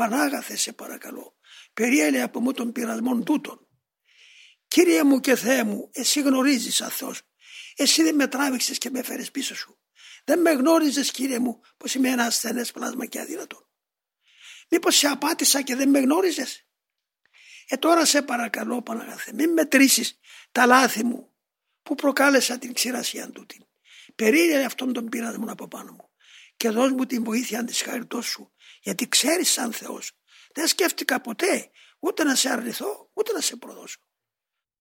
Πανάγαθε σε παρακαλώ, περιέλε από μου των πειρασμών τούτων. Κύριε μου και Θεέ μου, εσύ γνωρίζεις αθώς. Εσύ δεν με τράβηξες και με φέρες πίσω σου. Δεν με γνώριζες κύριε μου πως είμαι ένας ασθενές πλάσμα και αδύνατο. Μήπως σε απάτησα και δεν με γνώριζες; Ε τώρα σε παρακαλώ Παναγαθε μην μετρήσεις τα λάθη μου που προκάλεσα την ξηρασία τούτη. Περίλε αυτόν τον πειρασμό από πάνω μου και δώσ' μου την βοήθεια αν της σου γιατί ξέρεις σαν Θεός δεν σκέφτηκα ποτέ ούτε να σε αρνηθώ ούτε να σε προδώσω.